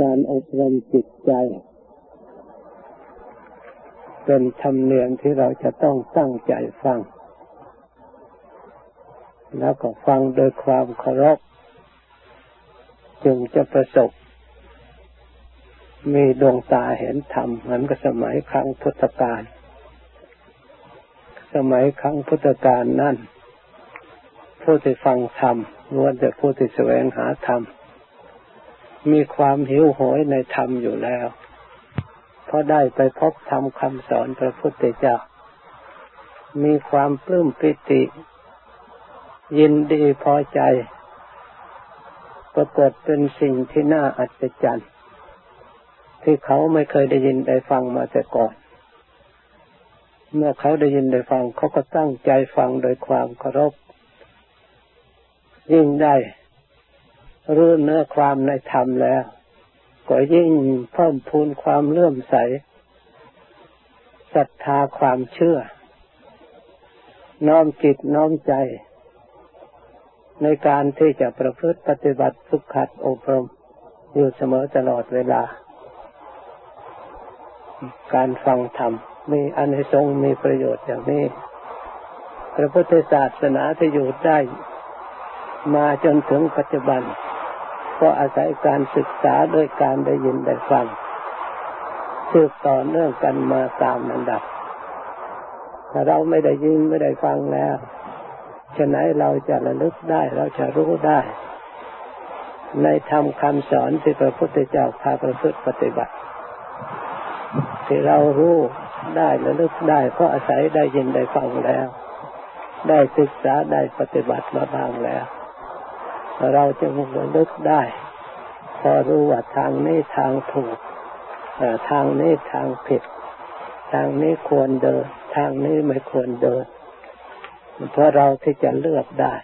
การอบรมจิตใจ เป็นธรรมเนียมที่เราจะต้องตั้งใจฟัง แล้วก็ฟังโดยความเคารพจึงจะประสบ มีดวงตาเห็นธรรมเหมือนกับสมัยครั้งพุทธกาลสมัยครั้งพุทธกาลนั่นผู้ที่ฟังธรรมล้วนแต่ผู้ที่แสวงหาธรรม มีความหิวโหยในธรรมอยู่แล้วเพราะได้ไปพบธรรมคำสอนพระพุทธเจ้า มีความปลื้มปิติ ยินดีพอใจ ปรากฏเป็นสิ่งที่น่าอัศจรรย์ ที่เขาไม่เคยได้ยินได้ฟังมาแต่ก่อน เมื่อเขาได้ยินได้ฟังเขาก็ตั้งใจฟังโดยความเคารพยิ่งได้ รู้เนื้อความในธรรมแล้ว ก็ยิ่งเพิ่มพูนความเลื่อมใสศรัทธาความเชื่อ น้อมจิตน้อมใจ ในการที่จะประพฤติปฏิบัติฝึกขัดอบรมอยู่เสมอตลอดเวลา การฟังธรรมมีอันให้ทรงมีประโยชน์อย่างนี้ พระพุทธศาสนาที่อยู่ได้มาจนถึงปัจจุบัน ก็อาศัยการศึกษาโดยการได้ยินได้ฟังสืบต่อเนื่องกันมาตามลำดับถ้าเราไม่ได้ยินไม่ได้ฟังแล้วฉะนั้นเราจะระลึกได้เราจะรู้ได้ ในธรรมคำสอนที่พระพุทธเจ้าพาประพฤติปฏิบัติ ที่เรารู้ได้ระลึกได้เพราะอาศัยได้ยินได้ฟังแล้ว ได้ศึกษาได้ปฏิบัติมาบ้างแล้ว เราจะมระลึกได้ พอรู้ว่าทางนี้ทางถูกทางนี้ทางผิด ทางนี้ควรเดิน ทางนี้ไม่ควรเดิน เพราะเราที่จะเลือกได้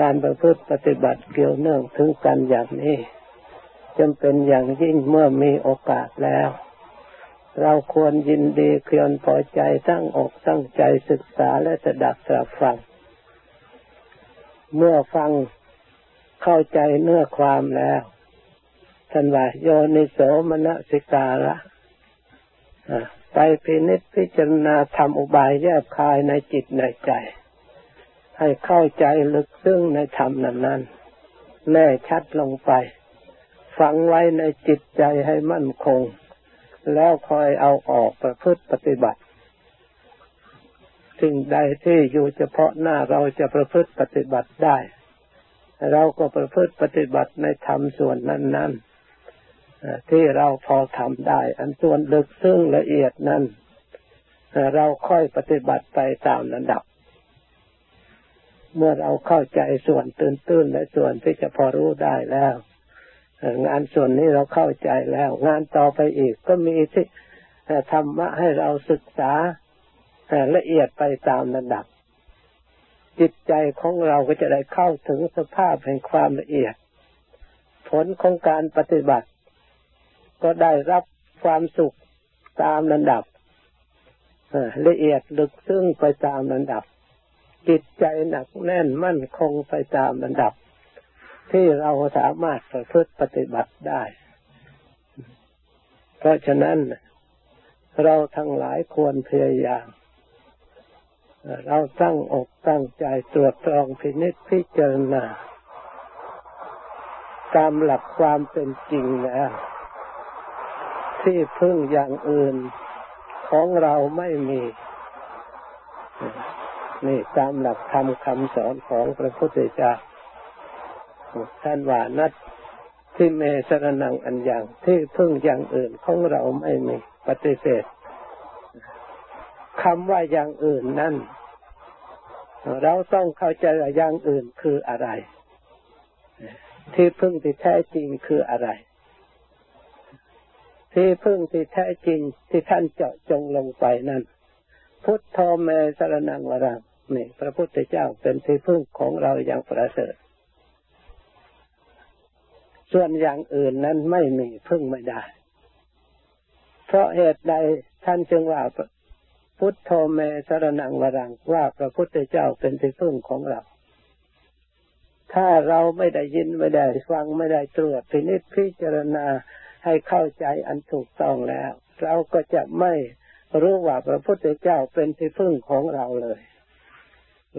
การประพฤติปฏิบัติเกี่ยวเนื่องถึงกันอย่างนี้จำเป็นอย่างยิ่งเมื่อมีโอกาสแล้ว เราควรยินดีเคียนพอใจตั้งอกตั้งใจศึกษาและสดับสรับฟัง เมื่อฟังเข้าใจเนื้อความแล้วท่านว่าโยนิโสมนสิการะไปพินิจพิจารณาทำอุบายแยบคายในจิตในใจ ให้เข้าใจลึกซึ้งในธรรมนั้นๆแน่ชัดลงไป ฝังไว้ในจิตใจให้มั่นคง แล้วคอยเอาออกประพฤติปฏิบัติ สิ่งใดที่อยู่เฉพาะหน้าเราจะประพฤติปฏิบัติได้ เราก็ประพฤติปฏิบัติในธรรมส่วนนั้น ๆ ที่เราพอทำได้ อันส่วนลึกซึ้งละเอียดนั้น เราค่อยปฏิบัติไปตามระดับ เมื่อเราเข้าใจส่วนตื้นๆและส่วนที่จะพอรู้ได้แล้ว งานส่วนนี้เราเข้าใจแล้ว งานต่อไปอีกก็มีที่ธรรมะให้เราศึกษา ละเอียดไปตามระดับ จิตใจของเราก็จะได้เข้าถึงสภาพแห่งความละเอียด ผลของการปฏิบัติ ก็ได้รับความสุขตามระดับละเอียดลึกซึ้งไปตามระดับ จิตใจหนักแน่นมั่นคงไปตามระดับ ที่เราสามารถประพฤติปฏิบัติได้ เพราะฉะนั้นเราทั้งหลายควรพยายาม เราตั้งอกตั้งใจตรวจตรองพินิจพิจารณาตามหลักความเป็นจริงแล้วที่พึ่งอย่างอื่นของเราไม่มี นี่ตามหลักธรรมคำสอนของพระพุทธเจ้าท่านว่านัดที่เมสรนังอันอย่างที่พึ่งอย่างอื่นของเราไม่มี ปฏิเสธ คำว่าอย่างอื่นนั้นเราต้องเข้าใจว่าอย่างอื่นคืออะไร ที่พึ่งที่แท้จริงคืออะไร ที่พึ่งที่แท้จริงที่ท่านเจาะจงลงไปนั้นพุทโธเมสรนังวรังนี่พระพุทธเจ้าเป็นที่พึ่งของเราอย่างประเสริฐส่วนอย่างอื่นนั้นไม่มีพึ่งไม่ได้ เพราะเหตุใดท่านจึงว่า พุทโธเมสรนังวรังว่าพระพุทธเจ้าเป็นที่พึ่งของเรา ถ้าเราไม่ได้ยินไม่ได้ฟังไม่ได้ตรวจพินิจพิจารณาให้เข้าใจอันถูกต้องแล้ว เราก็จะไม่รู้ว่าพระพุทธเจ้าเป็นที่พึ่งของเราเลย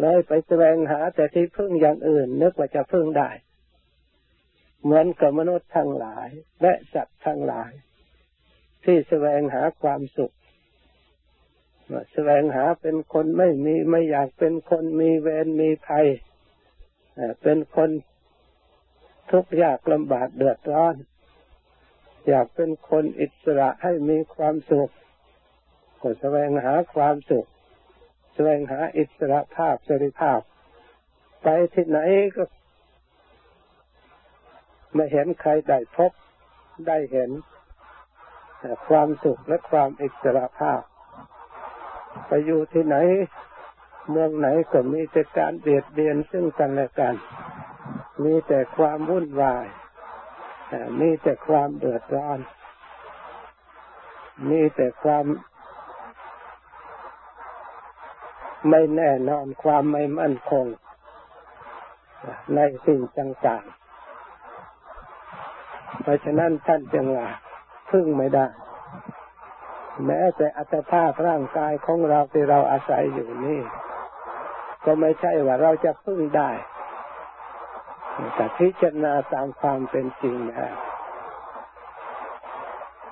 เลยไปแสวงหาแต่ที่พึ่งอย่างอื่น นึกว่าจะพึ่งได้ เหมือนกับมนุษย์ทั้งหลายและสัตว์ทั้งหลาย ที่แสวงหาความสุข แสวงหาเป็นคนไม่มีไม่อยากเป็นคนมีเวรมีภัยเป็นคนทุกข์ยากลำบากเดือดร้อน อยากเป็นคนอิสระให้มีความสุขก็แสวงหาความสุข แสวงหาอิสระภาพเสรีภาพ ไปที่ไหนก็ ไม่เห็นใครได้พบได้เห็น ความสุขและความอิสระภาพ ไปอยู่ที่ไหน เมืองไหนก็มีแต่การเบียดเบียนซึ่งกันและกัน มีแต่ความวุ่นวาย มีแต่ความเดือดร้อน มีแต่ความไม่แน่นอนความไม่มั่นคง ในสิ่งต่างๆ เพราะฉะนั้นท่านจึงว่าพึ่งไม่ได้ แม้แต่อัตภาพร่างกายของเราที่เราอาศัยอยู่นี่ ก็ไม่ใช่ว่าเราจะพึ่งได้แต่พิจารณาตามความเป็นจริงนะ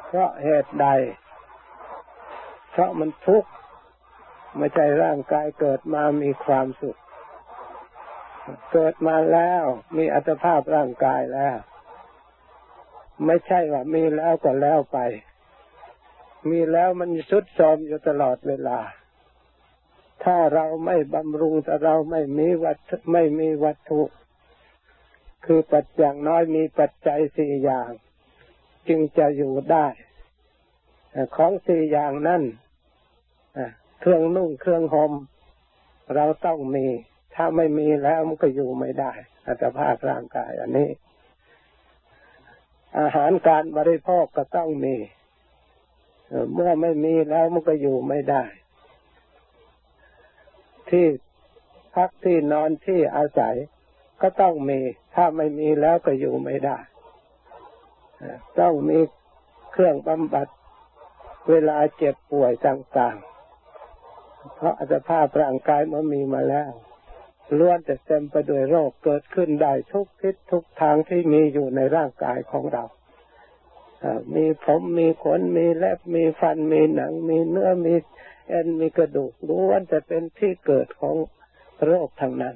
เพราะเหตุใด เพราะมันทุกข์ไม่ใช่ร่างกายเกิดมามีความสุข เกิดมาแล้วมีอัตภาพร่างกายแล้ว ไม่ใช่ว่ามีแล้วก็แล้วไป มีแล้วมันสุดซอมอยู่ตลอดเวลา ถ้าเราไม่บำรุงแต่เราไม่มีวัตไม่มีวัตถุ คือปัจจัยน้อยมีปัจจัยสี่อย่าง จึงจะอยู่ได้ของสี่อย่างนั้นเครื่องนุ่งเครื่องห่มเราต้องมี ถ้าไม่มีแล้วมันก็อยู่ไม่ได้ อัตภาพร่างกายอันนี้ อาหารการบริโภคก็ต้องมี เมื่อไม่มีแล้วมันก็อยู่ไม่ได้ ที่พักที่นอนที่อาศัย ก็ต้องมี ถ้าไม่มีแล้วก็อยู่ไม่ได้ ต้องมีเครื่องบำบัดเวลาเจ็บป่วยต่างๆ เพราะอัตภาพร่างกายมันมีมาแล้วล้วนแต่เต็มไปด้วยโรคเกิดขึ้นได้ทุกทิศทุกทางที่มีอยู่ในร่างกายของเรา มีผมมีขนมีเล็บมีฟันมีหนัง มีเนื้อมีเอ็นมีกระดูกล้วนจะเป็นที่เกิดของโรคทางนั้น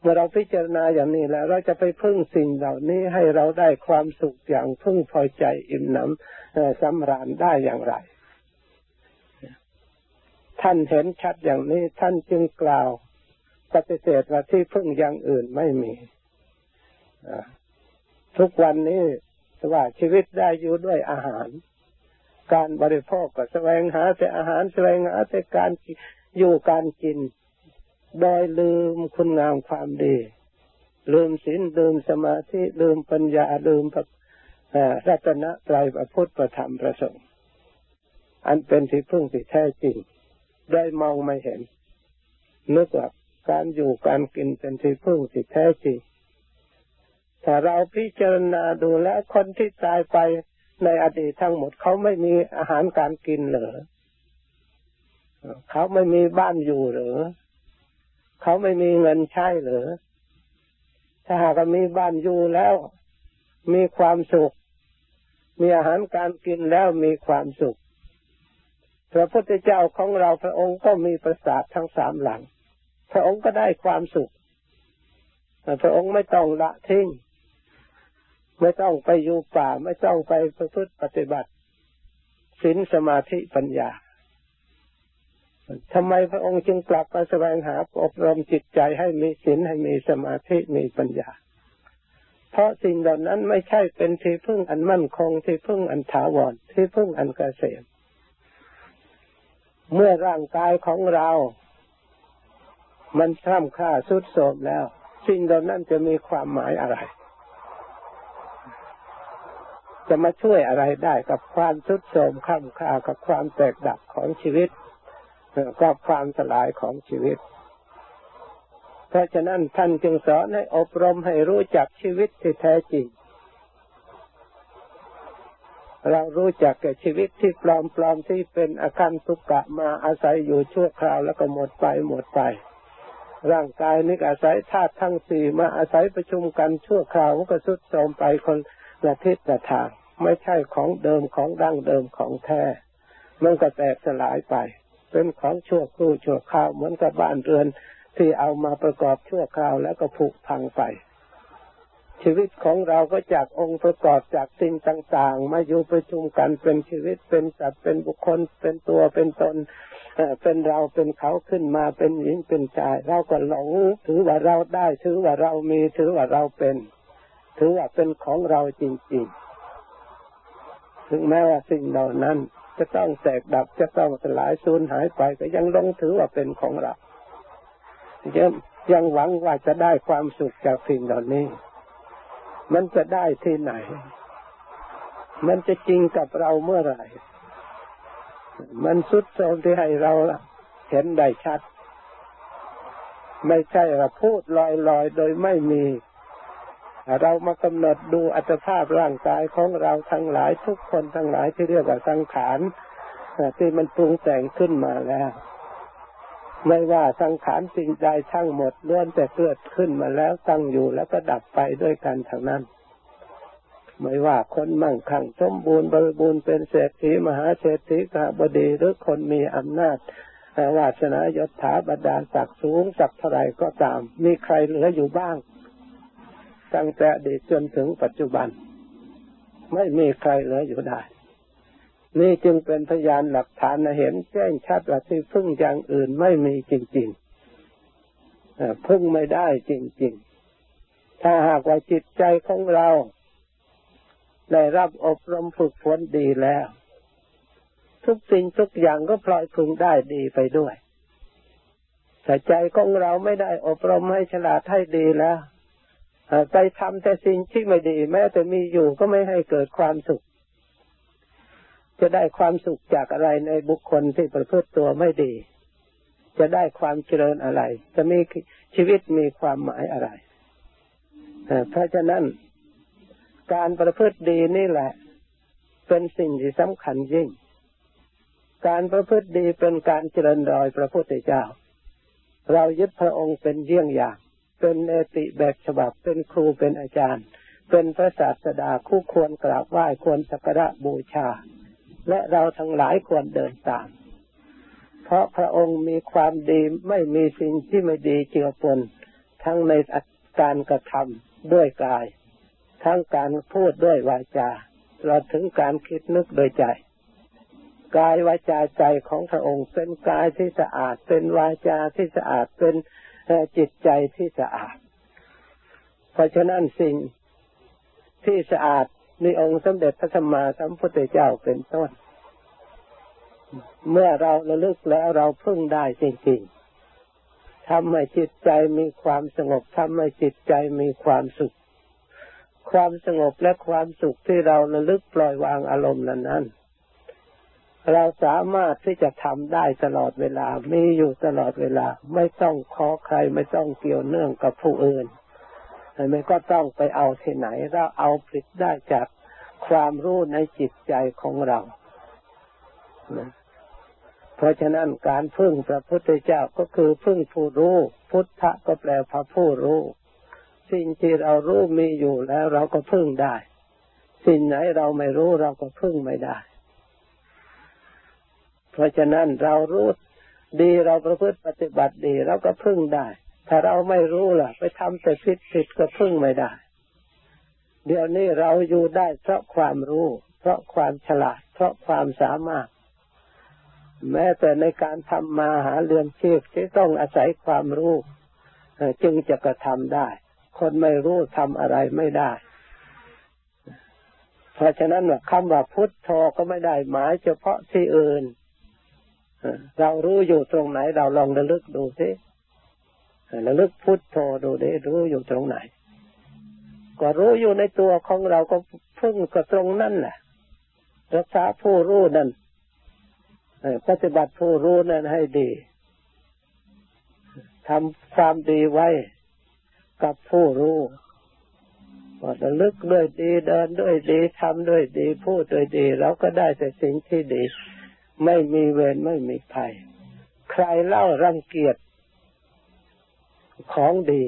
เมื่อเราพิจารณาอย่างนี้แล้ว เราจะไปพึ่งสิ่งเหล่านี้ให้เราได้ความสุขอย่างพึ่งพอใจอิ่มหนำสำราญได้อย่างไร ท่านเห็นชัดอย่างนี้ท่านจึงกล่าวปฏิเสธว่าที่พึ่งอย่างอื่นไม่มีทุกวันนี้ ว่าชีวิตได้อยู่ด้วยอาหาร การบริโภคก็แสวงหาแต่อาหารแสวงหาแต่การอยู่การกิน โดยลืมคุณงามความดี ลืมศีลลืมสมาธิลืมปัญญาลืมรัตนะไตรพระพุทธประธรรมประสงค์อันเป็นที่พึ่งที่แท้จริงได้มองไม่เห็นนึกว่าการอยู่การกินเป็นที่พึ่งที่แท้จริง ถ้าเราพิจารณาดูแลคนที่ตายไปในอดีตทั้งหมดเขาไม่มีอาหารการกินเหรอเขาไม่มีบ้านอยู่หรือเขาไม่มีเงินใช้หรือถ้าหากมีบ้านอยู่แล้ว มีความสุข มีอาหารการกินแล้วมีความสุข พระพุทธเจ้าของเราพระองค์ก็มีประสาททั้งสามหลัง พระองค์ก็ได้ความสุข พระองค์ไม่ต้องละทิ้ง ไม่ต้องไปอยู่ป่า ไม่ต้องไปประพฤติปฏิบัติศีลสมาธิปัญญาทำไมพระองค์จึงกลับมาแสวงหาอบรมจิตใจให้มีศีลให้มีสมาธิมีปัญญา เพราะสิ่งเหล่านั้นไม่ใช่เป็นที่พึ่งอันมั่นคงที่พึ่งอันถาวรที่พึ่งอันเกษมเมื่อร่างกายของเรา มันคล่ำค่าสุดโทมแล้ว สิ่งเหล่านั้นจะมีความหมายอะไร จะมาช่วยอะไรได้กับความสุดโทมคล่ำค่ากับความแตกดับของชีวิตกับความสลายของชีวิต เพราะฉะนั้นท่านจึงสอนให้อบรมให้รู้จักชีวิตที่แท้จริง เรารู้จักแก่ชีวิตที่ปลอมปลอมที่เป็นอาการทุกกะมาอาศัยอยู่ชั่วคราวแล้วก็หมดไปหมดไป ร่างกายนี้อาศัยธาตุทั้งสี่มาอาศัยประชุมกันชั่วคราวก็สุดโทมไปคน ละทิศละทางไม่ใช่ของเดิมของดั้งเดิมของแท้มันก็แตกสลายไป เป็นของชั่วครู่ชั่วคราวเหมือนกับบ้านเรือนที่เอามาประกอบชั่วคราวแล้วก็ผุพังไป ชีวิตของเราก็จากองค์ประกอบจากสิ่งต่างๆ มาอยู่ประชุมกันเป็นชีวิตเป็นสัตว์เป็นบุคคล เป็นตัวเป็นตนเป็นเราเป็นเขาขึ้นมาเป็นหญิงเป็นชาย เราก็หลงถือว่าเราได้ถือว่าเรามีถือว่าเราเป็น ถือว่าเป็นของเราจริงๆ ถึงแม้ว่าสิ่งเหล่านั้น จะต้องแตกดับจะต้องสลายสูญหายไปก็ยังลงถือว่าเป็นของเรายังยังหวังว่าจะได้ความสุขจากสิ่งเหล่านี้ มันจะได้ที่ไหน มันจะจริงกับเราเมื่อไหร่ มันสุดโทมที่ให้เราเห็นได้ชัด ไม่ใช่เราพูดลอยๆ โดยไม่มี เรามากำหนดดูอัตภาพร่างกายของเราทั้งหลายทุกคนทั้งหลายที่เรียกว่าสังขารที่มันปรุงแต่งขึ้นมาแล้วไม่ว่าสังขารสิ่งใดทั้งหมดล้วนแต่เกิดขึ้นมาแล้วตั้งอยู่แล้วก็ดับไปด้วยกันทั้งนั้น ไม่ว่าคนมั่งคั่งสมบูรณ์บริบูรณ์เป็นเศรษฐีมหาเศรษฐีกาบดีหรือคนมีอำนาจวาสนายศถาบรรดาศักดิ์สูงศักดิ์เท่าไรก็ตาม มีใครเหลืออยู่บ้าง ตั้งแต่ด็กจนถึงปัจจุบัน ไม่มีใครเหลืออยู่ได้ นี่จึงเป็นพยานหลักฐานเห็นแจ้งชัดว่าที่พึ่งอย่างอื่นไม่มีจริงๆพึ่งไม่ได้จริง ๆ ถ้าหากว่าจิตใจของเรา ได้รับอบรมฝึกฝนดีแล้ว ทุกสิ่งทุกอย่างก็พลอยพึงได้ดีไปด้วยแต่ใจของเราไม่ได้อบรมให้ฉลาดให้ดีแล้ว ไปทำแต่สิ่งที่ไม่ดี แม้แต่มีอยู่ก็ไม่ให้เกิดความสุข จะได้ความสุขจากอะไรในบุคคลที่ประพฤติตัวไม่ดี จะได้ความเจริญอะไร จะมีชีวิตมีความหมายอะไรเพราะฉะนั้นการประพฤติดีนี่แหละ เป็นสิ่งที่สำคัญยิ่ง การประพฤติดีเป็นการเจริญรอยพระพุทธเจ้า เรายึดพระองค์เป็นเยี่ยงอย่าง เป็นเนติแบบฉบับเป็นครูเป็นอาจารย์ เป็นพระศาสดาคู่ควรกราบไหว้ควรสักการะบูชา และเราทั้งหลายควรเดินตาม เพราะพระองค์มีความดีไม่มีสิ่งที่ไม่ดีเจือปนทั้งในการกระทำด้วยกาย ทั้งการพูดด้วยวาจาเราถึงการคิดนึกโดยใจกายวาจาใจของพระองค์ เป็นกายที่สะอาด เป็นวาจาที่สะอาดเป็น จิตใจที่สะอาด เพราะฉะนั้นสิ่งที่สะอาดมีองค์สมเด็จพระสัมมาสัมพุทธเจ้าเป็นต้น เมื่อเราระลึกแล้วเราพึ่งได้จริงๆทำให้จิตใจมีความสงบทำให้จิตใจมีความสุข ความสงบและความสุขที่เราระลึกปล่อยวางอารมณ์นั้นนั้น เราสามารถที่จะทำได้ตลอดเวลา มีอยู่ตลอดเวลา ไม่ต้องขอใคร ไม่ต้องเกี่ยวเนื่องกับผู้อื่นมันก็ต้องไปเอาที่ไหน เราเอาผลิตได้จากความรู้ในจิตใจของเราเพราะฉะนั้นการพึ่งพระพุทธเจ้าก็คือพึ่งผู้รู้ พุทธะก็แปลพระผู้รู้ สิ่งที่เรารู้มีอยู่แล้วเราก็พึ่งได้ สิ่งไหนเราไม่รู้เราก็พึ่งไม่ได้ เพราะฉะนั้นเรารู้ดีเราประพฤติปฏิบัติดีเราก็พึ่งได้ ถ้าเราไม่รู้ล่ะ ไปทำแต่ผิดผิดก็พึ่งไม่ได้ เดี๋ยวนี้เราอยู่ได้เพราะความรู้ เพราะความฉลาด เพราะความสามารถ แม้แต่ในการทำมาหาเรือนชีพที่ต้องอาศัยความรู้จึงจะกระทำได้ คนไม่รู้ทำอะไรไม่ได้ เพราะฉะนั้นคำว่าพุทโธก็ไม่ได้หมายเฉพาะที่อื่น เรารู้อยู่ตรงไหน เราลองระลึกดูสิระลึกพุทโธดูด้รู้อยู่ตรงไหน ก็รู้อยู่ในตัวของเราก็พึ่งก็ตรงนั่นแหละรักษาผู้รู้นั่นปฏิบัติผู้รู้นั่นให้ดีทำความดีไว้กับผู้รู้ว่าระลึกด้วยดีเดินด้วยดีทำด้วยดีพูดด้วยดี เราก็ได้แต่สิ่งที่ดี ไม่มีเวรไม่มีภัย ใครเล่ารังเกียจของดี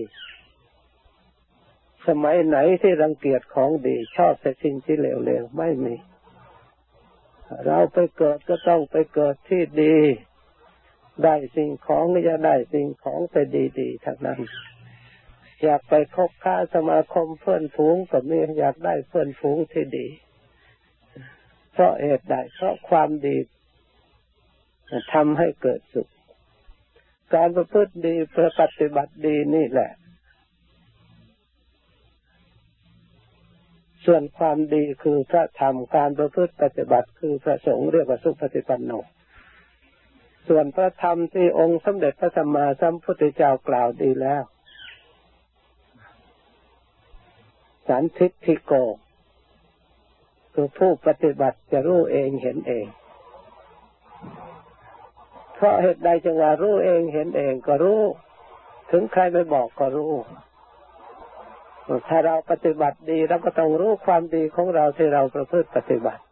สมัยไหนที่รังเกียจของดี ชอบแต่สิ่งที่เลวๆไม่มี เราไปเกิดก็ต้องไปเกิดที่ดี ได้สิ่งของจะได้สิ่งของไปดีๆทั้งนั้น อยากไปคบค้าสมาคมเพื่อนฝูงก็มีอยากได้เพื่อนฝูงที่ดี เพราะเหตุใดเพราะความดี ทำให้เกิดสุข การประพฤติดีประปฏิบัติดีนี่แหละ ส่วนความดีคือพระธรรมการประพฤติปฏิบัติ คือพระสงฆ์เรียกว่าสุปฏิปันโนส่วนพระธรรมที่องค์สมเด็จพระสัมมาสัมพุทธเจ้ากล่าวดีแล้วสันทิทิโกคือผู้ปฏิบัติจะรู้เองเห็นเอง เพราะเหตุใดจึงว่ารู้เองเห็นเองก็รู้ ถึงใครไม่บอกก็รู้ ถ้าเราปฏิบัติดีเราก็ต้องรู้ความดีของเราที่เราประพฤติปฏิบัติ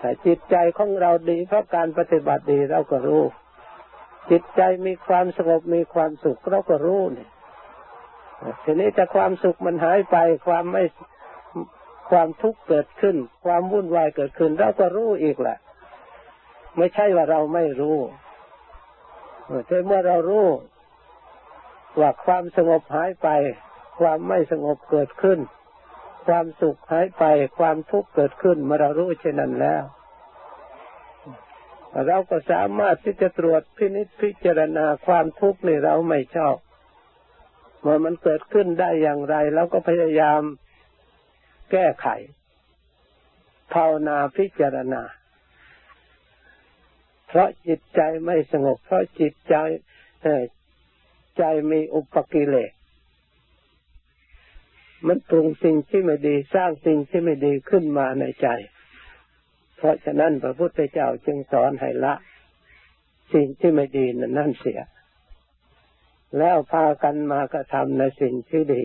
แต่จิตใจของเราดีเพราะการปฏิบัติดีเราก็รู้ จิตใจมีความสงบมีความสุขเราก็รู้เนี่ยทีนี้ถ้าความสุขมันหายไปความไม่ความทุกข์เกิดขึ้น ความวุ่นวายเกิดขึ้น เราก็รู้อีกแหละ ไม่ใช่ว่าเราไม่รู้แต่เมื่อเรารู้ว่าความสงบหายไป ความไม่สงบเกิดขึ้น ความสุขหายไป ความทุกข์เกิดขึ้นเมื่อเรารู้เช่นนั้นแล้ว เราก็สามารถที่จะตรวจพินิจพิจารณาความทุกข์ในเราไม่ชอบเมื่อมันเกิดขึ้นได้อย่างไรเราก็พยายามแก้ไขภาวนาพิจารณา เพราะจิตใจไม่สงบ เพราะจิตใจใจมีอุปกิเลสมันปรุงสิ่งที่ไม่ดี สร้างสิ่งที่ไม่ดีขึ้นมาในใจ เพราะฉะนั้นพระพุทธเจ้าจึงสอนให้ละ สิ่งที่ไม่ดีนั่นเสีย แล้วพากันมากระทำในสิ่งที่ดี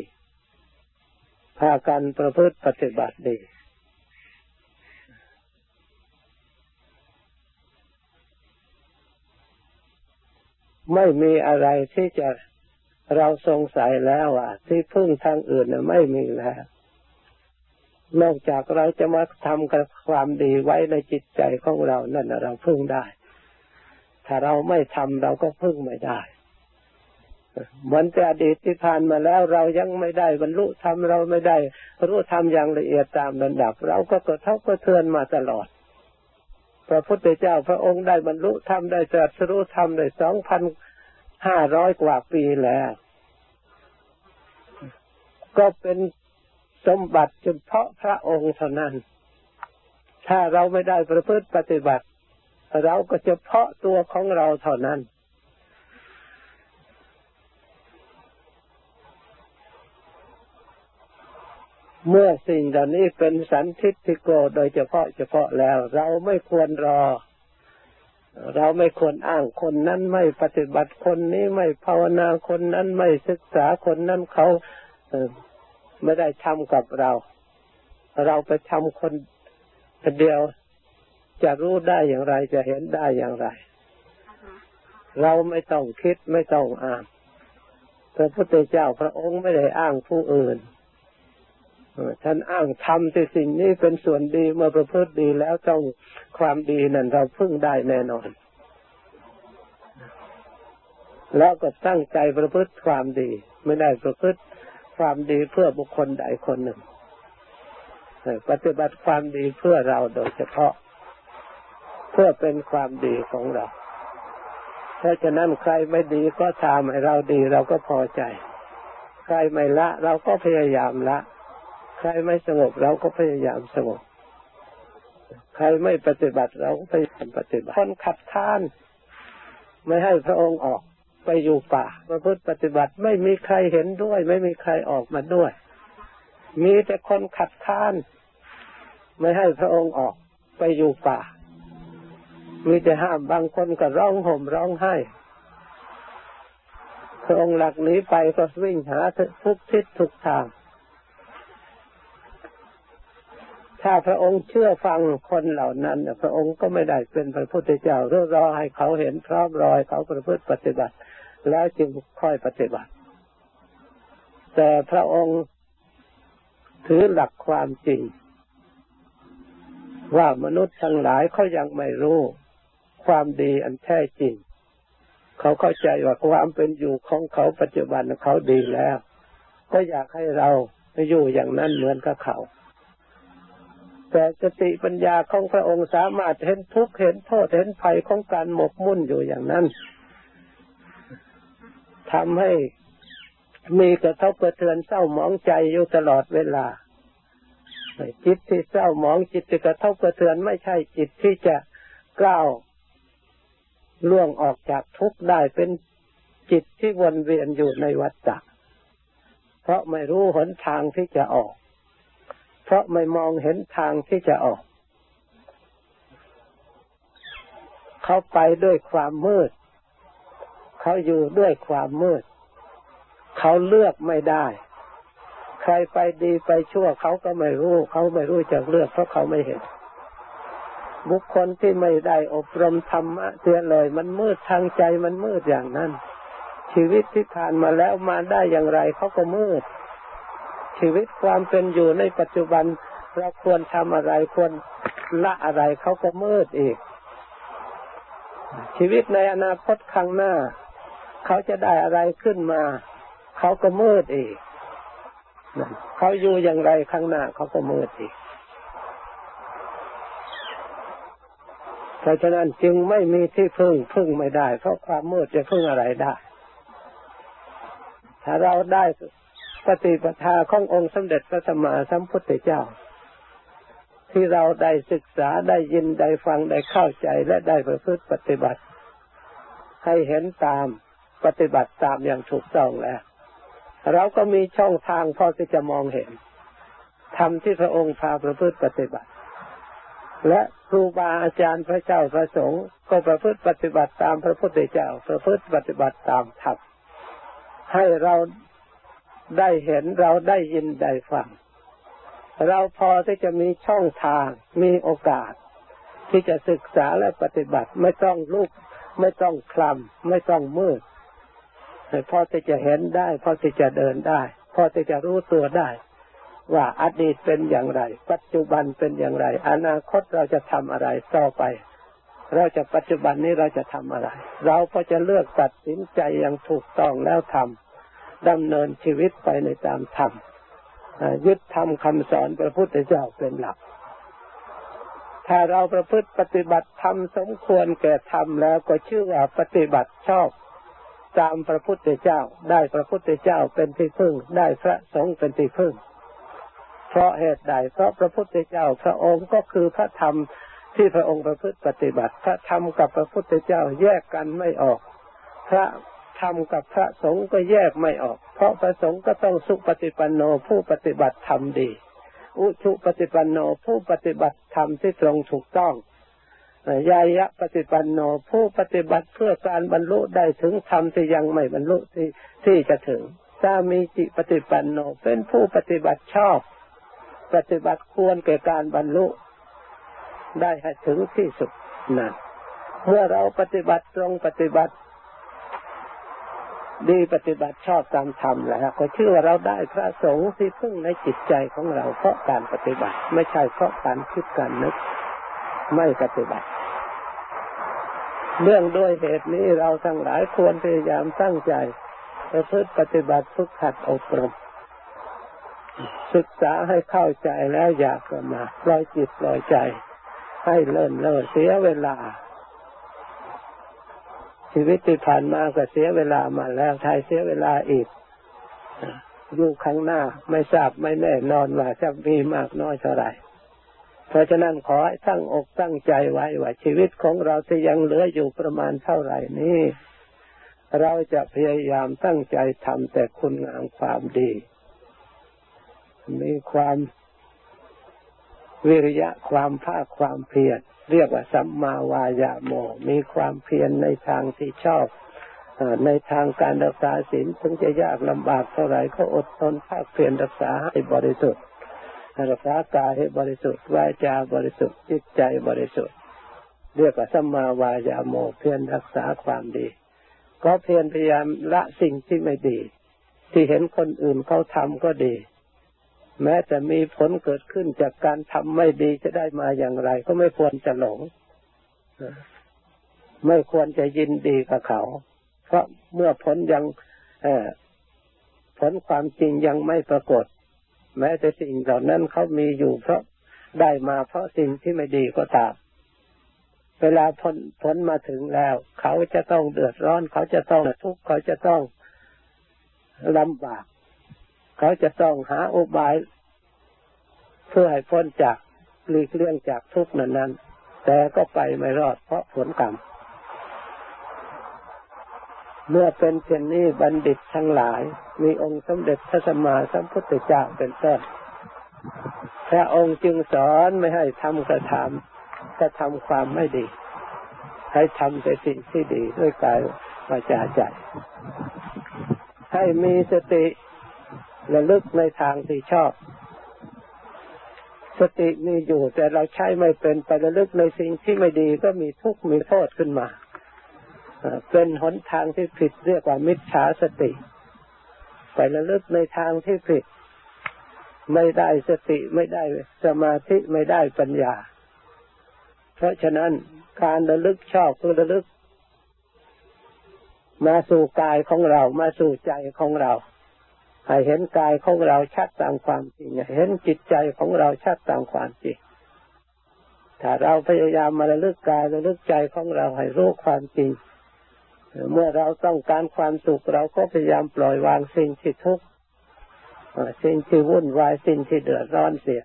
พากันประพฤติปฏิบัติดี ไม่มีอะไรที่จะเราสงสัยแล้วว่าที่พึ่งทางอื่นไม่มีแล้ว นอกจากเราจะมาทำกับความดีไว้ในจิตใจของเรานั่นเราพึ่งได้ ถ้าเราไม่ทำเราก็พึ่งไม่ได้เหมือนแต่อดีตที่ผ่านมาแล้วเรายังไม่ได้บรรลุธรรมเราไม่ได้ รู้ธรรมอย่างละเอียดตามระดับ เราก็กระทบกระเทือนมาตลอด พระพุทธเจ้าพระองค์ได้บรรลุธรรมได้ตรัสรู้ธรรมได้สองพันห้าร้อยกว่าปีแล้ว ก็เป็นสมบัติเฉพาะพระองค์เท่านั้น ถ้าเราไม่ได้ประพฤติปฏิบัติ เราก็เฉพาะตัวของเราเท่านั้น เมื่อสิ่งเหล่านี้เป็นสันทิฏฐิโกโดยเฉพาะเฉพาะแล้ว เราไม่ควรรอ เราไม่ควรอ้างคนนั้นไม่ปฏิบัติคนนี้ไม่ภาวนาคนนั้นไม่ศึกษาคนนั้นเขาไม่ได้ทำกับเรา เราไปทำคนเดียวจะรู้ได้อย่างไรจะเห็นได้อย่างไร เราไม่ต้องคิดไม่ต้องอ้างพระพุทธเจ้าพระองค์ไม่ได้อ้างผู้อื่น ท่านอ้างทำที่สิ่งนี้เป็นส่วนดีเมื่อประพฤติดีแล้วต้องความดีนั้นเราพึ่งได้แน่นอน แล้วก็ตั้งใจประพฤติความดี ไม่ได้ประพฤติความดีเพื่อบุคคลใดคนหนึ่งปฏิบัติความดีเพื่อเราโดยเฉพาะ เพื่อเป็นความดีของเราถ้าฉะนั้นใครไม่ดีก็ทำให้เราดีเราก็พอใจ ใครไม่ละ เราก็พยายามละ ใครไม่สงบเราก็พยายามสงบ ใครไม่ปฏิบัติเราก็พยายามปฏิบัติ คนขัดข้านไม่ให้พระองค์ออกไปอยู่ป่าประพฤติปฏิบัติไม่มีใครเห็นด้วย ไม่มีใครออกมาด้วย มีแต่คนขัดข้าน ไม่ให้พระองค์ออกไปอยู่ป่า มีแต่ห้ามบางคนก็ร้องห่มร้องไห้ พระองค์หลักนี้ไปก็วิ่งหาทุกทิศทุกทาง ถ้าพระองค์เชื่อฟังคนเหล่านั้นพระองค์ก็ไม่ได้เป็นพระพุทธเจ้ารอรอให้เขาเห็นพร้อมรอยเขาประพฤติปฏิบัติ แล้วจึงค่อยปฏิบัติ แต่พระองค์ถือหลักความจริง ว่ามนุษย์ทั้งหลายเขายังไม่รู้ความดีอันแท้จริง เขาเข้าใจว่าความเป็นอยู่ของเขาปัจจุบันเขาดีแล้ว ก็อยากให้เราไปอยู่อย่างนั้นเหมือนกับเขา แต่สติปัญญาของพระองค์สามารถเห็นทุกข์เห็นโทษเห็นภัยของการหมกมุ่นอยู่อย่างนั้นทำให้มีกระทบกระเทือนเศร้าหมองใจอยู่ตลอดเวลาจิตที่เศร้าหมองจิตที่กระทบกระเทือนไม่ใช่จิตที่จะกล้าวล่วงออกจากทุกข์ได้เป็นจิตที่วนเวียนอยู่ในวัฏฏะเพราะไม่รู้หนทางที่จะออก เพราะไม่มองเห็นทางที่จะออก เขาไปด้วยความมืด เขาอยู่ด้วยความมืด เขาเลือกไม่ได้ ใครไปดีไปชั่วเขาก็ไม่รู้ เขาไม่รู้จะเลือกเพราะเขาไม่เห็น บุคคลที่ไม่ได้อบรมธรรมะเสียเลย มันมืดทางใจมันมืดอย่างนั้น ชีวิตที่ผ่านมาแล้วมาได้อย่างไรเขาก็มืด ชีวิตความเป็นอยู่ในปัจจุบัน เราควรทำอะไรควรละอะไรเขาก็มืดอีก ชีวิตในอนาคตข้างหน้า เขาจะได้อะไรขึ้นมา เขาก็มืดอีกเขาอยู่อย่างไรข้างหน้าเขาก็มืดอีกเพราะฉะนั้นจึงไม่มีที่พึ่งพึ่งไม่ได้ เพราะความมืดจะพึ่งอะไรได้ ถ้าเราได้ ปฏิปทาขององค์สมเด็จพระสัมมาสัมพุทธเจ้า ที่เราได้ศึกษาได้ยินได้ฟังได้เข้าใจและได้ประพฤติปฏิบัติ ให้เห็นตามปฏิบัติตามอย่างถูกต้องแล้วเราก็มีช่องทางพอที่จะมองเห็นทำที่พระองค์พาประพฤติปฏิบัติ และครูบาอาจารย์พระเจ้าพระสงฆ์ก็ประพฤติปฏิบัติตามพระพุทธเจ้า ประพฤติปฏิบัติตามธรรมให้เรา ได้เห็นเราได้ยินได้ฟัง เราพอที่จะมีช่องทางมีโอกาส ที่จะศึกษาและปฏิบัติไม่ต้องลุกไม่ต้องคลำไม่ต้องมืดพอที่จะเห็นได้ พอที่จะเดินได้ พอที่จะรู้ตัวได้ ว่าอดีตเป็นอย่างไร ปัจจุบันเป็นอย่างไร อนาคตเราจะทำอะไรต่อไป เราจะปัจจุบันนี้เราจะทำอะไร เราก็จะเลือกตัดสินใจอย่างถูกต้องแล้วทำ ดำเนินชีวิตไปในตามธรรมยึดธรรมคำสอนพระพุทธเจ้าเป็นหลัก ถ้าเราประพฤติปฏิบัติธรรมสมควรแก่ธรรมแล้วก็ชื่อว่าปฏิบัติชอบตามพระพุทธเจ้า ได้พระพุทธเจ้าเป็นที่พึ่ง ได้พระสงฆ์เป็นที่พึ่ง เพราะเหตุใดเพราะพระพุทธเจ้าพระองค์ก็คือพระธรรมที่พระองค์ประพฤติปฏิบัติ พระธรรมกับพระพุทธเจ้าแยกกันไม่ออก พระ รรมกับพระสงฆ์ก็แยกไม่ออก เพราะพระสงฆ์ก็ต้องสุปฏิปันโนผู้ปฏิบัติธรรมดี อุชุปฏิปันโนผู้ปฏิบัติธรรมที่ตรงถูกต้องยายะปฏิปันโนผู้ปฏิบัติเพื่อการบรรลุได้ถึงธรรมที่ยังไม่บรรลุที่ที่จะถึงสามีจิปฏิปันโนเป็นผู้ปฏิบัติชอบ ปฏิบัติควรแก่การบรรลุ ได้ให้ถึงที่สุดนั่นเมื่อเราปฏิบัติตรงปฏิบัติ ดีปฏิบัติชอบตามธรรมแล้วก็ชื่อว่าเราได้พระสงฆ์ที่พึ่งในจิตใจของเราเพราะการปฏิบัติ ไม่ใช่เพราะการคิดการนึกไม่ปฏิบัติ เรื่องด้วยเหตุนี้เราทั้งหลายควรพยายามตั้งใจประพฤติปฏิบัติฝึกหัดอบรมศึกษาให้เข้าใจแล้วอยากจะมาปล่อยจิตปล่อยใจ ให้เลิ่นเล่อเสียเวลา ชีวิตที่ผ่านมาก็เสียเวลามาแล้วทายเสียเวลาอีกอยู่ข้างหน้าไม่ทราบไม่แน่นอนว่าจะมีมากน้อยเท่าไหร่ เพราะฉะนั้นขอให้ตั้งอกตั้งใจไว้ว่าชีวิตของเราที่ยังเหลืออยู่ประมาณเท่าไหร่นี้เราจะพยายามตั้งใจทำแต่คุณงามความดี มีความวิริยะความภาคความเพียร เรียกว่าสัมมาวายาโม มีความเพียรในทางที่ชอบในทางการรักษาศีลถึงจะยากลำบากเท่าไหร่ก็อดทนภาคเพียรรักษาให้บริสุทธิ์รักษากายให้บริสุทธิ์วาจาบริสุทธิ์จิตใจบริสุทธิ์ เรียกว่าสัมมาวายาโมเพียรรักษาความดี ก็เพียรพยายามละสิ่งที่ไม่ดี ที่เห็นคนอื่นเขาทำก็ดี แม้จะมีผลเกิดขึ้นจากการทำไม่ดีจะได้มาอย่างไร ก็ไม่ควรจะหลงไม่ควรจะยินดีกับเขา เพราะเมื่อผลยังผลความจริงยังไม่ปรากฏ แม้แต่สิ่งเหล่านั้นเขามีอยู่เพราะได้มาเพราะสิ่งที่ไม่ดีก็ตาม เวลาผลผลมาถึงแล้ว เขาจะต้องเดือดร้อน เขาจะต้องทุกข์เขาจะต้องลำบาก เขาจะต้องหาอุบาย เพื่อให้พ้นจากหลีกเลี่ยงจากทุกข์นั้นนั้น แต่ก็ไปไม่รอดเพราะผลกรรม เมื่อเป็นเช่นนี้บัณฑิตทั้งหลาย มีองค์สมเด็จพระสัมมาสัมพุทธเจ้าเป็นต้นพระองค์จึงสอนไม่ให้ทำกระทำกระทำความไม่ดี ให้ทำแต่สิ่งที่ดีด้วยกายวาจาใจ ให้มีสติระลึกในทางที่ชอบ สติมีอยู่แต่เราใช้ไม่เป็นไประลึกในสิ่งที่ไม่ดีก็มีทุกข์มีโทษขึ้นมาเป็นหนทางที่ผิดเรียกว่ามิจฉาสติ ไประลึกในทางที่ผิด ไม่ได้สติไม่ได้สมาธิไม่ได้ปัญญา เพราะฉะนั้นการระลึกชอบคือระลึก มาสู่กายของเรามาสู่ใจของเรา ให้เห็นกายของเราชัดตามความจริงเห็นจิตใจของเราชัดตามความจริง ถ้าเราพยายามมาระลึกกายระลึกใจของเราให้รู้ความจริง เมื่อเราต้องการความสุขเราก็พยายามปล่อยวางสิ่งที่ทุกข์สิ่งที่วุ่นวายสิ่งที่เดือดร้อนเสีย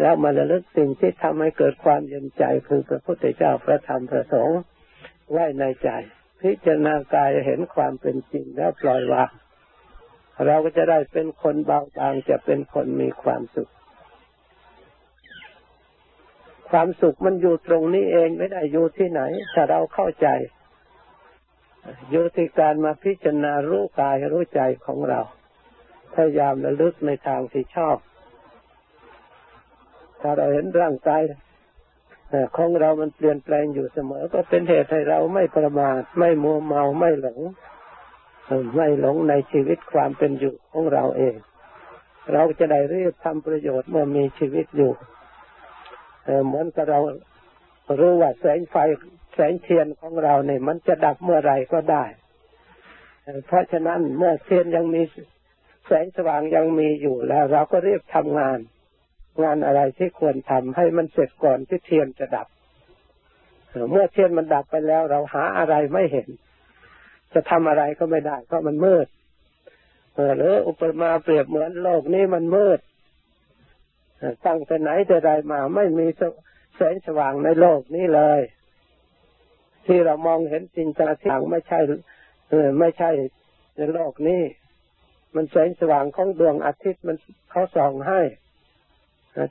แล้วมาระลึกสิ่งที่ทำให้เกิดความเย็นใจคือพระพุทธเจ้าพระธรรมพระสงฆ์ไว้ในใจ พิจารณากายเห็นความเป็นจริงแล้วปล่อยวาง เราก็จะได้เป็นคนเบาบางจะเป็นคนมีความสุข ความสุขมันอยู่ตรงนี้เองไม่ได้อยู่ที่ไหน ถ้าเราเข้าใจอยู่ที่การมาพิจารณารู้กายรู้ใจของเรา พยายามระลึกในทางที่ชอบ ถ้าเราเห็นร่างกายของเรามันเปลี่ยนแปลงอยู่เสมอ ก็เป็นเหตุให้เราไม่ประมาทไม่มัวเมาไม่หลง ไม่หลงในชีวิตความเป็นอยู่ของเราเอง เราจะได้รีบทำประโยชน์เมื่อมีชีวิตอยู่เหมือนกับเรารู้ว่าแสงไฟแสงเทียนของเราเนี่ยมันจะดับเมื่อไรก็ได้ เพราะฉะนั้นเมื่อเทียนยังมีแสงสว่างยังมีอยู่แล้ว เราก็รีบทำงาน งานอะไรที่ควรทำให้มันเสร็จก่อนที่เทียนจะดับ เมื่อเทียนมันดับไปแล้ว เราหาอะไรไม่เห็น จะทำอะไรก็ไม่ได้ เพราะมันมืดหรืออุปมาเปรียบเหมือนโลกนี้มันมืดตั้งแต่ไหนแต่ใดมาไม่มีแสงสว่างในโลกนี้เลย ที่เรามองเห็นจริงต่างไม่ใช่ไม่ใช่ในโลกนี้ มันแสงสว่างของดวงอาทิตย์มันเขาส่องให้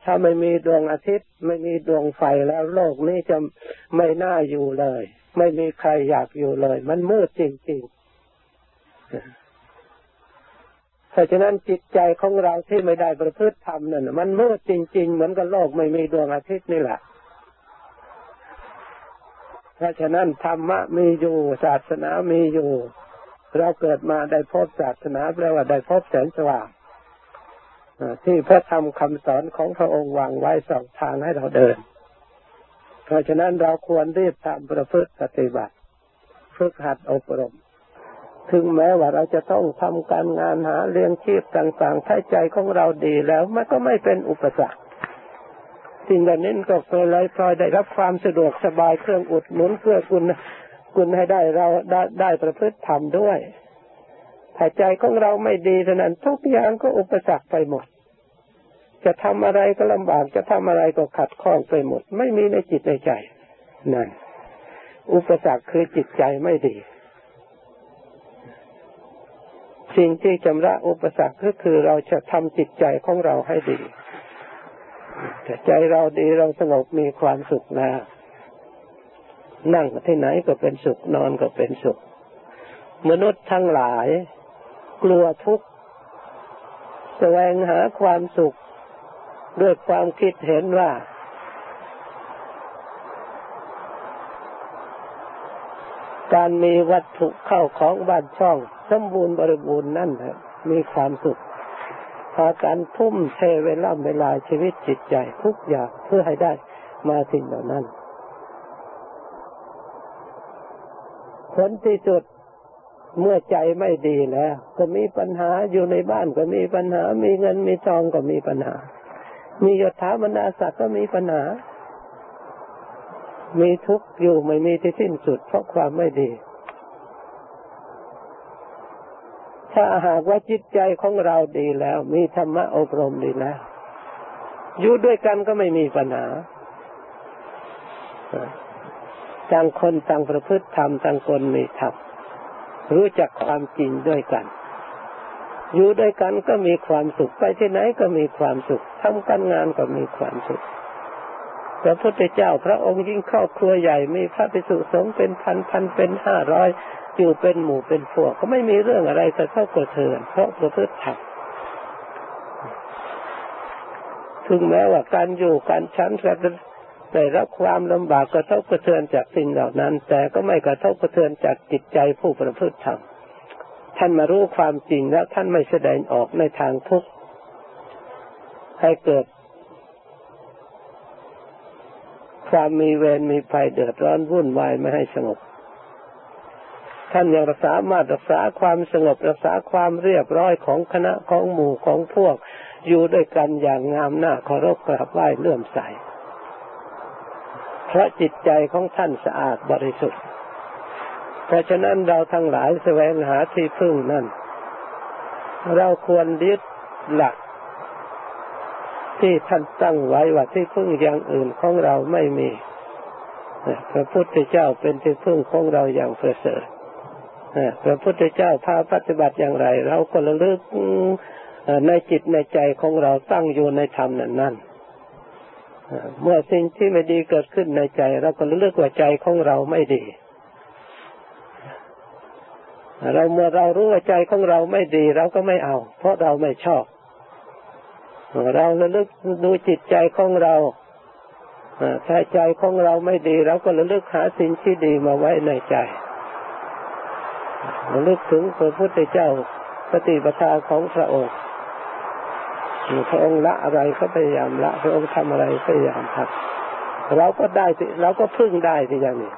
ถ้าไม่มีดวงอาทิตย์ ไม่มีดวงไฟแล้วโลกนี้จะไม่น่าอยู่เลย ไม่มีใครอยากอยู่เลย มันมืดจริงๆเพราะฉะนั้นจิตใจของเราที่ไม่ได้ประพฤติธรรมนั่นมันมืดจริง ๆ เหมือนกับโลกไม่มีดวงอาทิตย์นี่แหละเพราะฉะนั้นธรรมะมีอยู่ศาสนามีอยู่ เราเกิดมาได้พบศาสนาแปลว่าได้พบแสงสว่างที่พระธรรมคำสอนของพระองค์วางไว้สองทางให้เราเดิน เพราะฉะนั้นเราควรรีบทำประพฤติปฏิบัติฝึกหัดอบรม ถึงแม้ว่าเราจะต้องทำการงานหาเลี้ยงชีพต่างๆ ถ้าใจของเราดีแล้วมันก็ไม่เป็นอุปสรรคสิ่งเหล่านี้ก็เคยลยพลอยได้รับความสะดวกสบายเครื่องอุดหนุนเพื่อคุณคุณให้ได้เราได้ได้ประพฤติธรรมด้วยถ้าใจของเราไม่ดีเท่านั้นทุกอย่างก็อุปสรรคไปหมด จะทำอะไรก็ลำบากจะทำอะไรก็ขัดข้องไปหมด ไม่มีในจิตในใจ นั่น อุปสรรคคือจิตใจไม่ดี สิ่งที่ชำระอุปสรรคก็คือเราจะทำจิตใจของเราให้ดีแต่ใจเราดีเราสงบมีความสุขแล้วนั่งที่ไหนก็เป็นสุขนอนก็เป็นสุข มนุษย์ทั้งหลาย กลัวทุกข์แสวงหาความสุข ด้วยความคิดเห็นว่า การมีวัตถุเข้าของบ้านช่อง สมบูรณ์บริบูรณ์นั่นมีความสุขพาการทุ่มเทเวลาเวลาชีวิตจิตใจทุกอย่างเพื่อให้ได้มาสิ่งเหล่านั้น ผลที่สุดเมื่อใจไม่ดีแล้ว ก็มีปัญหาอยู่ในบ้านก็มีปัญหา มีเงินมีทองก็มีปัญหา มียศถาบรรดาศักดิ์ก็มีปัญหา มีทุกข์อยู่ไม่มีที่สิ้นสุด เพราะความไม่ดี ถ้าหากว่าจิตใจของเราดีแล้ว มีธรรมะอบรมดีแล้วอยู่ด้วยกันก็ไม่มีปัญหาต่างคนต่างประพฤติธรรมต่างคนมีธรรมรู้จักความจริงด้วยกัน อยู่ด้วยกันก็มีความสุขไปที่ไหนก็มีความสุขทำการงานก็มีความสุขพระพุทธเจ้าพระองค์ยิ่งครอบครัวใหญ่มีพระภิกษุสงฆ์เป็นพันพันเป็นห้าร้อยอยู่เป็นหมู่เป็นพวกก็ไม่มีเรื่องอะไรจะเข้ากระเทือนเพราะประพฤติธรรมถึงแม้ว่าการอยู่การชั้นกันได้รับความลำบากกระทบกระเทือนจากสิ่งเหล่านั้น แต่ก็ไม่กระทบกระเทือนจากจิตใจผู้ประพฤติธรรม ท่านมารู้ความจริงแล้วท่านไม่แสดงออกในทางทุกข์ให้เกิด ความมีเวรมีภัยเดือดร้อนวุ่นวายไม่ให้สงบ ท่านยังรักษามารักษาความสงบรักษาความเรียบร้อยของคณะของหมู่ของพวก อยู่ด้วยกันอย่างงามหน้าเคารพกราบไหว้เลื่อมใส เพราะจิตใจของท่านสะอาดบริสุทธิ์ เพราะฉะนั้นเราทั้งหลายแสวงหาที่พึ่งนั่น เราควรยึดหลัก ที่ท่านตั้งไว้ว่าที่พึ่งอย่างอื่นของเราไม่มีพระพุทธเจ้าเป็นที่พึ่งของเราอย่างประเสริฐพระพุทธเจ้าพาปฏิบัติอย่างไร เราก็ระลึกในจิตในใจของเราตั้งอยู่ในธรรมนั้นนั่นเมื่อสิ่งที่ไม่ดีเกิดขึ้นในใจ เราก็เลือกว่าใจของเราไม่ดี เราเมื่อเรารู้ว่าใจของเราไม่ดี เราก็ไม่เอา เพราะเราไม่ชอบ เราระลึกดูจิตใจของเราถ้าใจของเราไม่ดี เราก็ระลึกหาสิ่งที่ดีมาไว้ในใจระลึกถึงพระพุทธเจ้าปฏิปทาของพระองค์พระองค์ละอะไรก็พยายามละ พระองค์ทำอะไรพยายามทำเราก็ได้เราก็พึ่งได้ที่อย่างนี้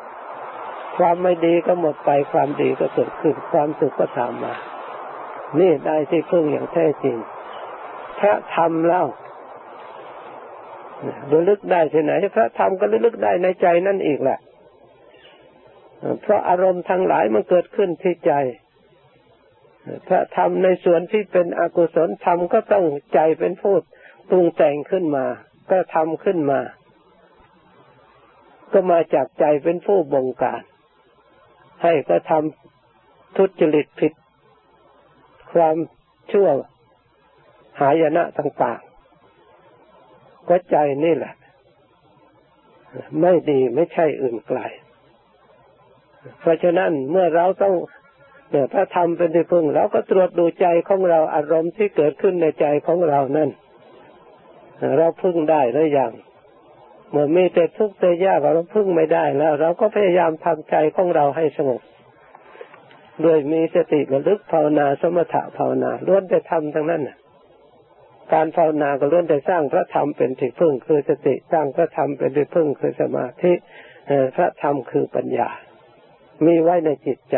ความไม่ดีก็หมดไปความดีก็เกิดขึ้นความสุขก็ตามมา นี่ได้ที่พึ่งอย่างแท้จริงพระธรรมเล่าระลึกได้ที่ไหนพระธรรมก็ระลึกได้ในใจนั่นอีกแหละเพราะอารมณ์ทั้งหลายมันเกิดขึ้นที่ใจถ้าทำในส่วนที่เป็นอกุศลทำก็ต้องใจเป็นผู้ปรุงแต่งขึ้นมา ก็ทำขึ้นมา ก็มาจากใจเป็นผู้บงการ ให้ก็ทำทุจริตผิด ความชั่วหายนะต่างๆก็ใจนี่แหละ ไม่ดีไม่ใช่อื่นไกล เพราะฉะนั้นเมื่อเราต้องเนี่ยถ้าทำเป็นที่พึ่งเราก็ตรวจดูใจของเราอารมณ์ที่เกิดขึ้นในใจของเรานั่นเราพึ่งได้หรือยัง เมื่อมีแต่ทุกข์แต่ยากเราพึ่งไม่ได้แล้ว เราก็พยายามทำใจของเราให้สงบโดยมีสติระลึกภาวนาสมถะภาวนาล้วนแต่ทำทั้งนั้นการภาวนาก็ล้วนแต่สร้างพระธรรมเป็นที่พึ่งคือสติสร้างพระธรรมเป็นที่พึ่งคือสมาธิพระธรรมคือปัญญา มีไว้ในจิตใจ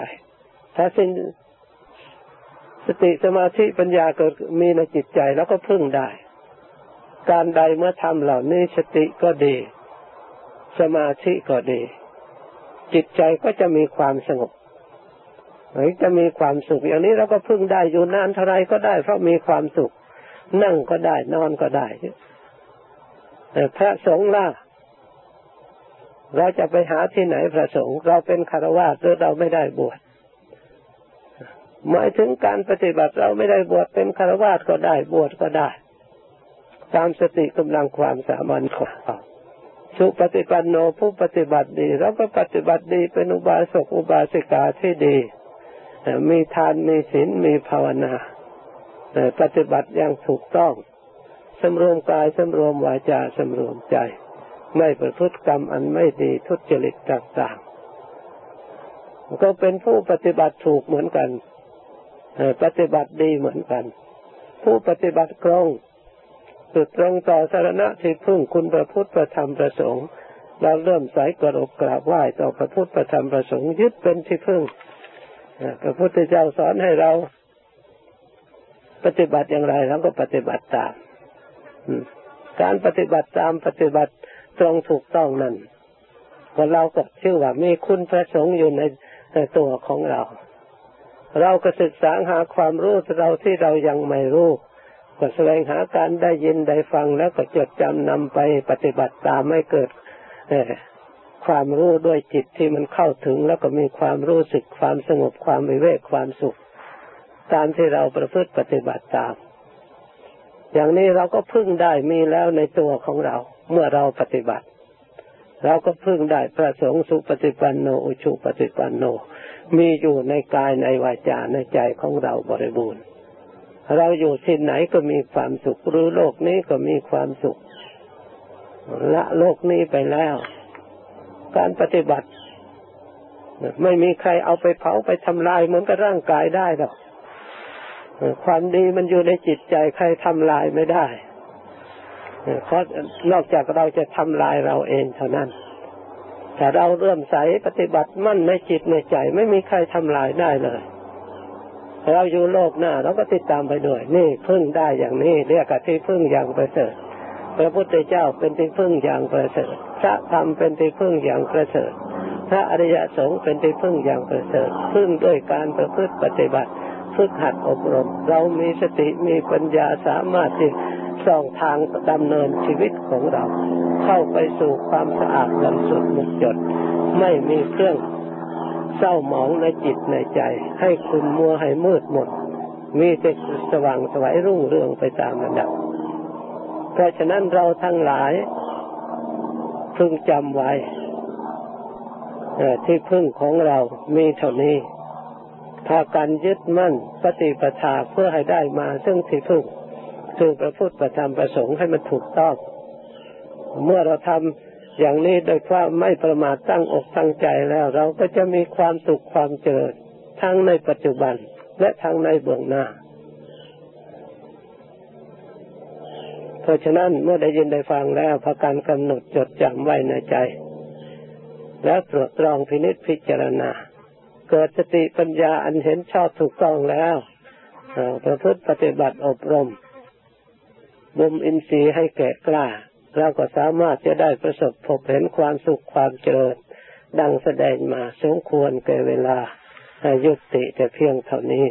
ถ้าสิ่งสติสมาธิปัญญาเกิดมีในจิตใจแล้วก็พึ่งได้ การใดเมื่อทำเหล่านี้สติก็ดี สมาธิก็ดี จิตใจก็จะมีความสงบหรือจะมีความสุขอย่างนี้เราก็พึ่งได้อยู่นานเท่าไรก็ได้ เพราะมีความสุข นั่งก็ได้ นอนก็ได้แต่พระสงฆ์ล่ะเราจะไปหาที่ไหนพระสงฆ์เราเป็นคารวะหรือเราไม่ได้บวชหมายถึงการปฏิบัติเราไม่ได้บวชเป็นคารวาสก็ได้บวชก็ได้ ตามสติกำลังความสามารถของเราสุปฏิปันโนผู้ปฏิบัติดีเราก็ปฏิบัติดีเป็นอุบาสกอุบาสิกาที่ดี มีทานมีศีลมีภาวนาปฏิบัติอย่างถูกต้องสำรวมกายสำรวมวาจาสำรวมใจ ไม่ประพฤติกรรมอันไม่ดีทุจริตต่างๆก็เป็นผู้ปฏิบัติถูกเหมือนกันปฏิบัติดีเหมือนกัน ผู้ปฏิบัติตรง สุดตรงต่อสารณะที่พึ่งคุณพระพุทธประธรรมประสงค์เราเริ่มสายกรกกราบไหว้ต่อพระพุทธประธรรมประสงค์ยึดเป็นที่พึ่งพระพุทธเจ้าสอนให้เราปฏิบัติอย่างไรเราก็ปฏิบัติตามการปฏิบัติตามปฏิบัติตรงถูกต้องนั้นว่าเราก็ชื่อว่ามีคุณพระสงฆ์อยู่ในตัวของเรา เราก็ศึกษาหาความรู้เราที่เรายังไม่รู้ ก็แสวงหาการได้ยินได้ฟังแล้วก็จดจำนำไปปฏิบัติตามไม่เกิดความรู้ด้วยจิตที่มันเข้าถึงแล้วก็มีความรู้สึกความสงบความวิเวกความสุข ตามที่เราประพฤติปฏิบัติตาม อย่างนี้เราก็พึ่งได้มีแล้วในตัวของเรา เมื่อเราปฏิบัติ เราก็พึ่งได้พระสงฆ์สุปฏิปันโนอุชุปฏิปันโน มีอยู่ในกายในวาจาในใจของเราบริบูรณ์ เราอยู่ที่ไหนก็มีความสุข รู้โลกนี้ก็มีความสุข ละโลกนี้ไปแล้ว การปฏิบัติ ไม่มีใครเอาไปเผาไปทำลายเหมือนกับร่างกายได้หรอกความดีมันอยู่ในจิตใจใครทำลายไม่ได้เพราะนอกจากเราจะทำลายเราเองเท่านั้นแต่เราเริ่มใสปฏิบัติมั่นในจิตในใจ ไม่มีใครทำลายได้เลย เราอยู่โลกหน้าเราก็ติดตามไปด้วย นี่พึ่งได้อย่างนี้เรียกว่าที่พึ่งอย่างประเสริฐพระพุทธเจ้าเป็นที่พึ่งอย่างประเสริฐพระธรรมเป็นที่พึ่งอย่างประเสริฐพระอริยสงฆ์เป็นที่พึ่งอย่างประเสริฐพึ่งด้วยการประพฤติปฏิบัติฝึกหัดอบรม เรามีสติมีปัญญาสามารถที่ส่องทางดำเนินชีวิตของเรา เข้าไปสู่ความสะอาดบริสุทธิ์มุกจด ไม่มีเครื่อง เศร้าหมองในจิตในใจ ให้คุณมัวให้มืดหมด มีแต่สว่างสวัยรุ่งเรืองไปตามระดับ เพราะฉะนั้นเราทั้งหลายพึงจำไว้ที่พึ่งของเรามีเท่านี้ พากันยึดมั่นปฏิปทาเพื่อให้ได้มา ซึ่งที่พึ่งคือพระพุทธประธรรมประสงค์ให้มันถูกต้อง เมื่อเราทำ อย่างนี้โดยความไม่ประมาทตั้งอกตั้งใจแล้ว เราก็จะมีความสุขความเจริญทั้งในปัจจุบันและทั้งในเบื้องหน้า เพราะฉะนั้นเมื่อได้ยินได้ฟังแล้วพาการกำหนดจดจำไว้ในใจ แล้วตรวจตรองพินิจพิจารณา เกิดสติปัญญาอันเห็นชอบถูกต้องแล้วประพฤติปฏิบัติอบรมบ่มอินทรีย์ให้แก่กล้า เราก็สามารถจะได้ประสบพบเห็นความสุขความเจริญ ดังแสดงมาสมควรแก่เวลายุติแต่เพียงเท่านี้